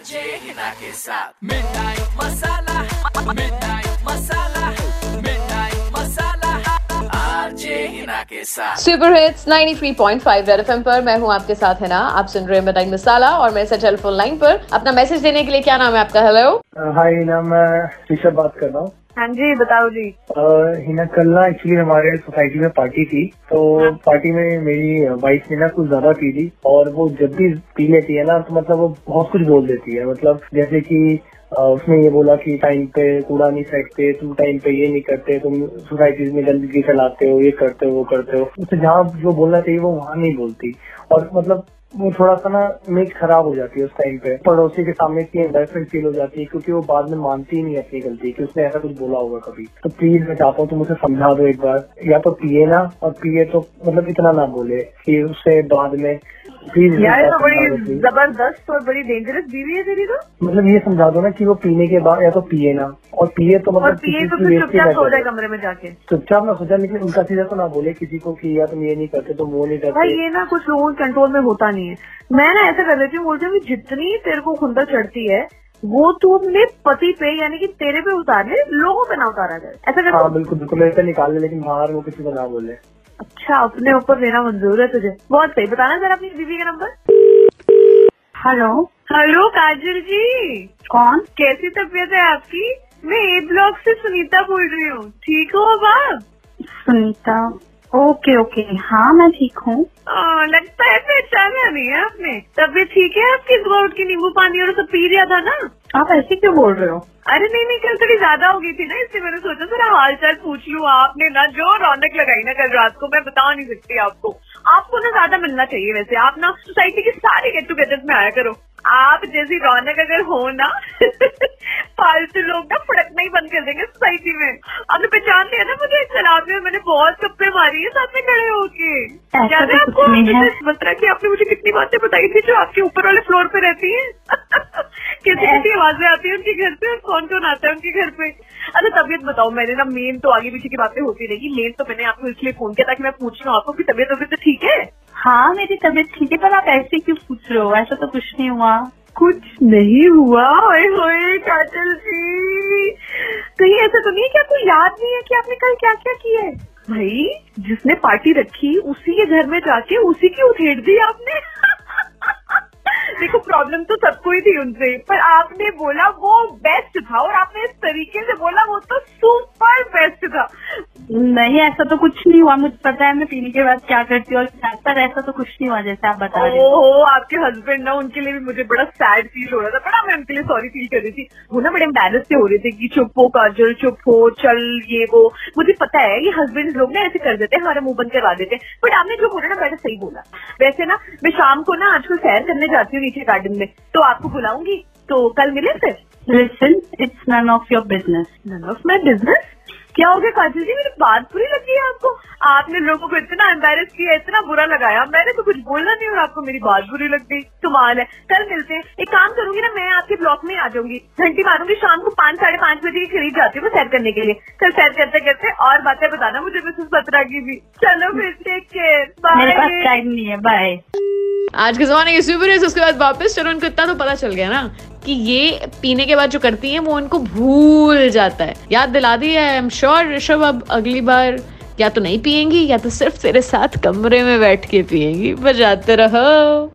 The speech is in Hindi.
आरजे हिना के साथ midnight masala midnight masala midnight masala RJ Hina के साथ सुपर हिट्स 93.5 रेड एफएम पर मैं हूँ आपके साथ है ना आप सुन रहे हैं बताई मसाला और मेरे साथ टेलीफोन लाइन पर। अपना मैसेज देने के लिए क्या नाम है आपका? हेलो हाय हिना मैं ऋषभ बात कर रहा हूँ। हाँ जी बताओ जी। हिना कल ना एक्चुअली हमारे सोसाइटी में पार्टी थी तो हाँ। पार्टी में मेरी वाइफ ने ना कुछ ज़्यादा पी ली और वो जब भी पी लेती है ना तो मतलब वो बहुत कुछ बोल देती है। मतलब जैसे कि उसने ये बोला कि टाइम पे कूड़ा नहीं फेंकते तुम टाइम पे ये नहीं करते तुम सोसाइटीज में गंदगी फैलाते हो ये करते हो वो करते हो। उसे जहाँ जो बोलना चाहिए वो वहाँ नहीं बोलती। और मतलब वो थोड़ा सा ना मेक खराब हो जाती है उस टाइम पे। पड़ोसी के सामने इतनी एम्बेसमेंट फील हो जाती है क्योंकि वो बाद में मानती ही नहीं अपनी गलती कि, उसने ऐसा कुछ बोला होगा कभी। तो प्लीज़ मैं चाहता हूँ तुम उसे समझा दो एक बार। या तो पिए ना, और पिए तो मतलब इतना ना बोले कि उससे बाद में प्लीज़ यार ये तो बड़ी ज़बरदस्त और बड़ी डेंजरस बीवी है तेरी तो। मतलब ये समझा दो ना कि वो पीने के बाद या तो पिए ना। और पिए तो मतलब पिए तो चुपचाप सो जाए कमरे में जाके। चुपचाप ना सोचा लेकिन उनका सीधा तो ना बोले किसी को कि या तुम ये नहीं करते तुम वो नहीं भाई करते ये ना कुछ लोगों के कंट्रोल में होता नहीं है। मैं ना ऐसा कर देती हूँ बोलती हूँ जितनी तेरे को खुंदक चढ़ती है वो तू अपने पति पे यानी कि तेरे पे उतार ले लोगों पे ना उतारा जाए ऐसा कर हाँ बिल्कुल बिल्कुल ऐसे निकाल ले लेकिन बाहर वो किसी को ना बोले। अच्छा अपने ऊपर लेना मंजूर है तुझे। बहुत सही। बताना जरा अपनी बीवी का number. Hello hello Kajal ji. कौन? कैसी तबीयत है आपकी? मैं ए ब्लॉक से सुनीता बोल रही हूँ। ठीक हो अब आप? सुनीता ओके ओके हाँ मैं ठीक हूँ। लगता है पहचाना नहीं है आपने। तबीयत ठीक है आपकी? सुबह उठ के नींबू पानी और सब पी लिया था ना? आप ऐसे क्यों बोल रहे हो? अरे नहीं नहीं कल थोड़ी ज़्यादा हो गई थी ना इसलिए मैंने सोचा थोड़ा हाल चाल पूछ लूँ आपने ना जो रौनक लगाई ना कल रात को मैं बता नहीं सकती आपको। आपको ना ज़्यादा मिलना चाहिए वैसे आप ना सोसाइटी के सारे गेट टुगेदर में आया करो। आप जैसी रौनक अगर हो ना फालतू लोग ना फड़कना ही बंद कर देंगे सोसाइटी में। आपने पहचान लिया ना मुझे कल में मैंने बहुत गप्पे मारी है साथ में खड़े होके। याद है तो आपको मतलब कि आपने मुझे कितनी बातें बताई थी जो आपके ऊपर वाले फ्लोर पे रहती है? कैसी कैसी आवाज़ें आती है उनके घर पे? कौन कौन आता है उनके घर पे? अच्छा तबियत बताओ मैंने ना मेन तो आगे पीछे की बातें होती रहेगी। मेन तो मैंने आपको इसलिए फ़ोन किया ताकि मैं पूछ लूँ आपको कि तबीयत तबीयत तो ठीक है? हाँ मेरी तबीयत ठीक है पर आप ऐसे क्यों पूछ रहे हो? ऐसा तो कुछ नहीं हुआ। कुछ नहीं हुआ। ओए होए काजल जी। कहीं ऐसा तो नहीं है आपको याद नहीं है कि आपने कल क्या क्या किया है? भाई जिसने पार्टी रखी उसी के घर में जाके उसी की उठेड़ दी आपने। देखो प्रॉब्लम तो सबको ही थी उनसे, पर आपने बोला वो बेस्ट था और आपने इस तरीके से बोला वो तो सुपर बेस्ट नहीं ऐसा तो कुछ नहीं हुआ। मुझे पता है मैं पीने के बाद क्या करती हूँ और पर ऐसा तो कुछ नहीं हुआ जैसे आप बता रहे हो। आपके हस्बैंड ना उनके लिए भी मुझे बड़ा सैड फील हो रहा था। बड़ा मैं उनके लिए सॉरी फील कर रही थी। वो ना बड़े एम्बेरस से हो रहे थे कि चुप हो काजल चुप हो चल ये वो। मुझे पता है ये हस्बैंड लोग ना ऐसे कर देते हैं हमारा मुँह बंद करवा देते हैं। बट आपने जो बोला ना मैंने सही बोला। वैसे ना मैं शाम को ना आजकल सैर करने जाती हूँ नीचे गार्डन में। तो आपको बुलाऊँगी? तो कल मिले फिर? Listen it's none of your business none of my business क्या हो गया काजल जी? मेरी बात बुरी लगी है आपको? आपने लोगों को इतना एम्बेरस किया इतना बुरा लगाया। मैंने तो कुछ बोलना नहीं और आपको मेरी बात बुरी लग गई। कमाल है। कल मिलते हैं। एक काम करूँगी ना मैं आपके ब्लॉक में आ जाऊँगी। घंटी मारूँगी शाम को पाँच साढ़े पाँच बजे की खरीद जाती हूँ सैर करने के लिए। कल सैर करते करते और बातें बताना मुझे मिसेस बत्रा की भी। चलो फिर टेक केयर बाय टाइम नहीं है। बाय आज के जमाने के सुपर उसके बाद वापस। चलो उनको इतना तो पता चल गया ना। कि ये पीने के बाद जो करती हैं, वो उनको भूल जाता है। याद दिला दी है आई एम श्योर ऋषभ, अब अगली बार या तो नहीं पियेंगी या तो सिर्फ़ तेरे साथ कमरे में बैठ के पियेंगी बजाते रहो।